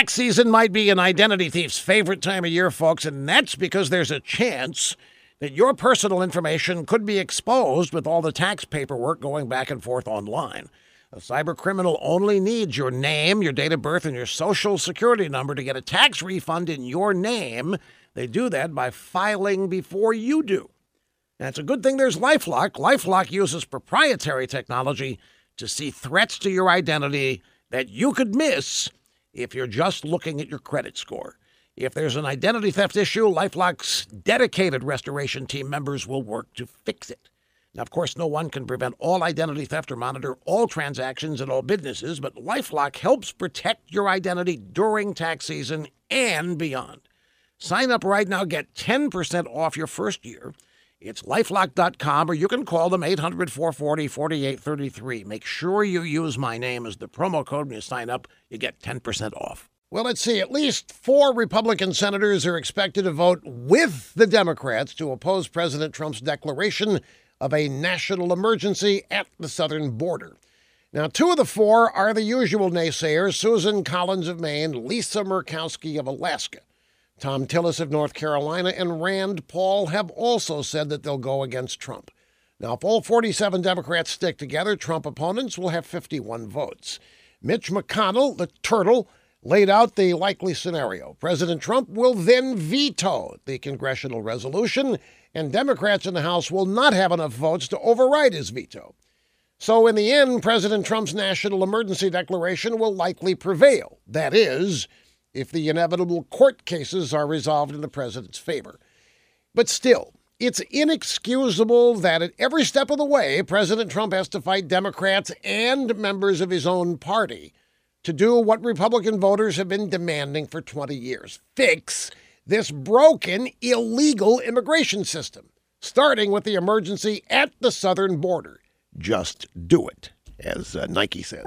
Tax season might be an identity thief's favorite time of year, folks, and that's because there's a chance that your personal information could be exposed with all the tax paperwork going back and forth online. A cyber criminal only needs your name, your date of birth, and your social security number to get a tax refund in your name. They do that by filing before you do. It's a good thing there's Lifelock. Lifelock uses proprietary technology to see threats to your identity that you could miss if you're just looking at your credit score. If there's an identity theft issue, Lifelock's dedicated restoration team members will work to fix it. Now, of course, no one can prevent all identity theft or monitor all transactions at all businesses, but Lifelock helps protect your identity during tax season and beyond. Sign up right now, get 10% off your first year. It's lifelock.com, or you can call them 800 440 4833. Make sure you use my name as the promo code when you sign up. You get 10% off. Well, let's see. At least four Republican senators are expected to vote with the Democrats to oppose President Trump's declaration of a national emergency at the southern border. Now, two of the four are the usual naysayers Susan Collins of Maine, Lisa Murkowski of Alaska. Thom Tillis of North Carolina and Rand Paul have also said that they'll go against Trump. Now, if all 47 Democrats stick together, Trump opponents will have 51 votes. Mitch McConnell, the turtle, laid out the likely scenario. President Trump will then veto the congressional resolution, and Democrats in the House will not have enough votes to override his veto. So, in the end, President Trump's national emergency declaration will likely prevail. That is, if the inevitable court cases are resolved in the president's favor. But still, it's inexcusable that at every step of the way, President Trump has to fight Democrats and members of his own party to do what Republican voters have been demanding for 20 years fix this broken, illegal immigration system, starting with the emergency at the southern border. Just do it, as uh, Nike says.